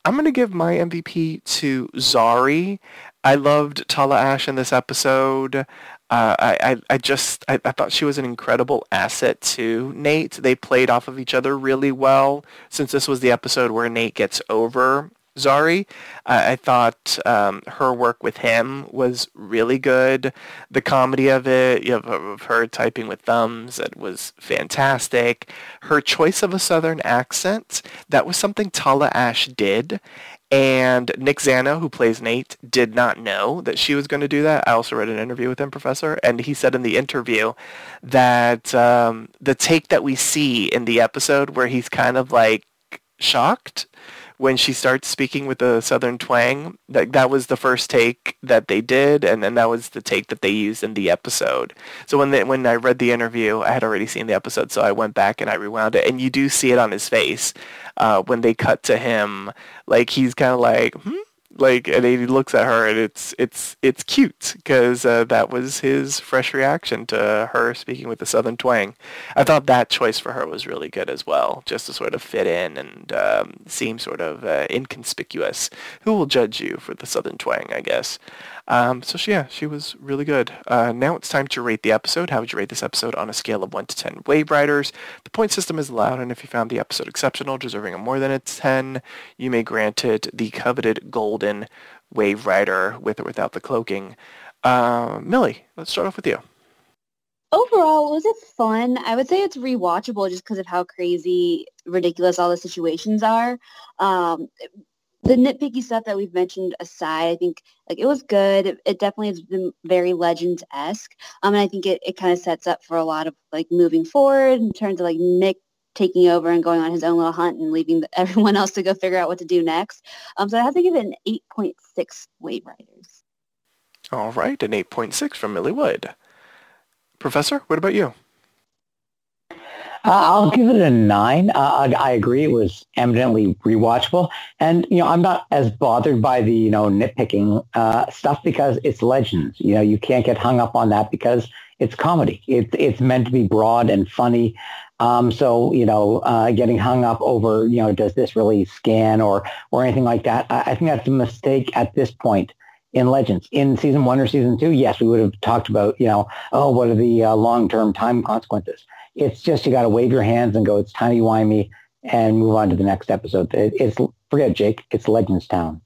I'm going to give my MVP to Zari. I loved Tala Ashe in this episode. Uh, I, I, just I, I, thought she was an incredible asset to Nate. They played off of each other really well. Since this was the episode where Nate gets over Zari, I thought um, her work with him was really good. The comedy of it, you know, of her typing with thumbs, it was fantastic. Her choice of a southern accent, that was something Tala Ashe did, and Nick Zano, who plays Nate, did not know that she was going to do that. I also read an interview with him, Professor, and he said in the interview that um, the take that we see in the episode where he's kind of like shocked when she starts speaking with the southern twang that that was the first take that they did and then that was the take that they used in the episode. So when they, when I read the interview I had already seen the episode so I went back and I rewound it and you do see it on his face uh, when they cut to him like he's kind of like hmm like and he looks at her and it's it's it's cute because uh, that was his fresh reaction to her speaking with the southern twang. I thought that choice for her was really good as well just to sort of fit in and um, seem sort of uh, inconspicuous. Who will judge you for the southern twang i guess um, so she, yeah, she was really good. Uh, now it's time to rate the episode. How would you rate this episode on a scale of 1 to 10 Wave Riders? The point system is allowed, and if you found the episode exceptional, deserving of more than a 10, you may grant it the coveted golden Wave Rider with or without the cloaking. Uh, Millie, let's start off with you. Overall, was it fun? I would say it's rewatchable just because of how crazy, ridiculous all the situations are. Um, the nitpicky stuff that we've mentioned aside, I think like it was good. It, it definitely has been very Legends esque. Um, and I think it, it kind of sets up for a lot of like moving forward in terms of like Nick taking over and going on his own little hunt and leaving the, everyone else to go figure out what to do next. Um, so I have to give it an 8.6 Waveriders. All right, an 8.6 from Millie Wood. Professor, what about you? Uh, I'll give it a nine. Uh, I, I, agree; it was eminently rewatchable, and you know, I'm not as bothered by the you know nitpicking uh, stuff because it's legends. You know, you can't get hung up on that because it's comedy. It's it's meant to be broad and funny. Um, so you know, uh, getting hung up over you know, does this really scan or or anything like that? I, I think that's a mistake at this point in Legends. In season one or season two, yes, we would have talked about, you know, oh, what are the uh, long-term time consequences? It's just you got to wave your hands and go, it's tiny wimey, and move on to the next episode. It, it's forget Jake. It's Legends Town.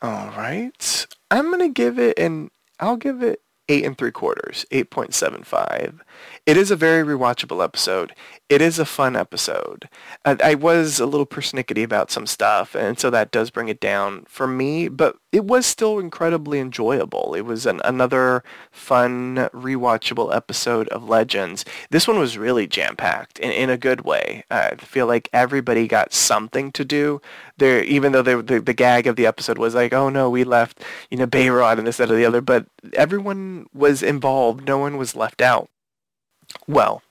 All right, I'm gonna give it an. I'll give it eight and three quarters, eight point seven five. It is a very rewatchable episode. It is a fun episode. I, I, was a little persnickety about some stuff, and so that does bring it down for me, but it was still incredibly enjoyable. It was an, another fun, rewatchable episode of Legends. This one was really jam-packed in, in a good way. I feel like everybody got something to do. There, even though the, the, the gag of the episode was like, oh no, we left, you know, Behrad and this, that, or the other, but everyone was involved. No one was left out. Well,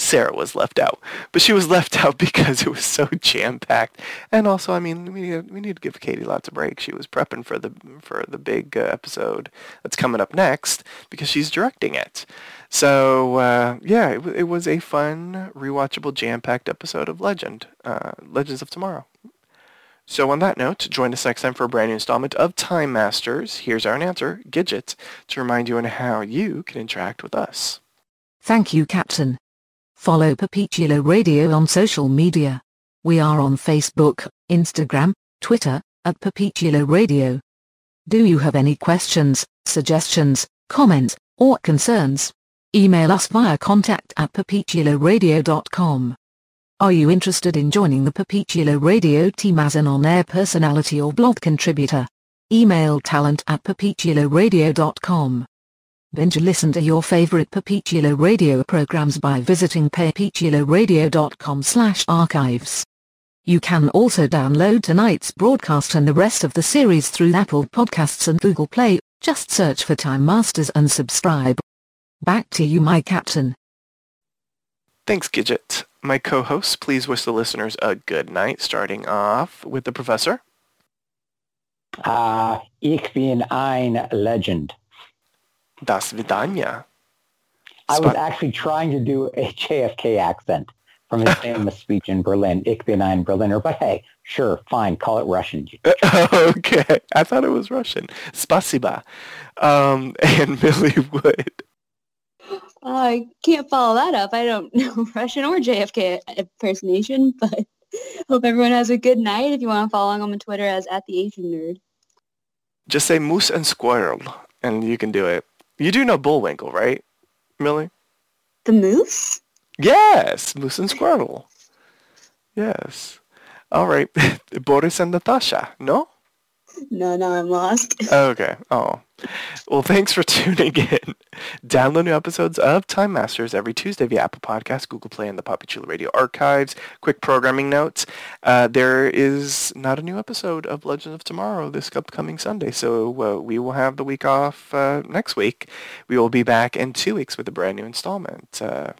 Sarah was left out, but she was left out because it was so jam-packed. And also, I mean, we need, we need to give Caity lots of breaks. She was prepping for the for the big uh, episode that's coming up next because she's directing it. So uh, yeah, it, it, was a fun, rewatchable, jam-packed episode of Legend, uh, Legends of Tomorrow. So on that note, join us next time for a brand new installment of Time Masters. Here's our announcer, Gidget, to remind you on how you can interact with us. Thank you, Captain. Follow Papichulo Radio on social media. We are on Facebook, Instagram, Twitter, at Papichulo Radio. Do you have any questions, suggestions, comments, or concerns? Email us via contact at papichuloradio.com. Are you interested in joining the Papichulo Radio team as an on-air personality or blog contributor? Email talent at papichuloradio.com. Binge listen to your favorite Papichulo Radio programs by visiting papichuloradio.com slash archives. You can also download tonight's broadcast and the rest of the series through Apple Podcasts and Google Play. Just search for Time Masters and subscribe. Back to you, my captain. Thanks, Gidget. My co-hosts, please wish the listeners a good night, starting off with the professor. Uh, ich bin ein Legend. Das Vidanya. I was actually trying to do a JFK accent from his famous speech in Berlin, Ich bin ein Berliner, but hey, sure, fine, call it Russian. okay, I thought it was Russian. Spasiba. Um, and Millie Wood. I can't follow that up. I don't know Russian or JFK impersonation, but hope everyone has a good night. If you want to follow along on Twitter as at the Asian Nerd. Just say moose and squirrel, and you can do it. You do know Bullwinkle, right, Millie? The Moose? Yes, moose and squirrel. Yes. All right, Boris and Natasha. No? No, no, I'm lost. Okay. Oh. Well, thanks for tuning in. Download new episodes of Time Masters every Tuesday via Apple Podcasts, Google Play, and the Papichulo Radio archives. Quick programming notes. Uh, there is not a new episode of Legend of Tomorrow this upcoming Sunday, so uh, we will have the week off uh, next week. We will be back in two weeks with a brand new installment. Uh,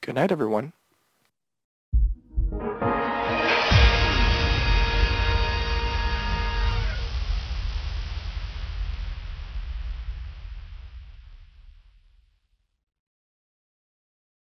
good night, everyone.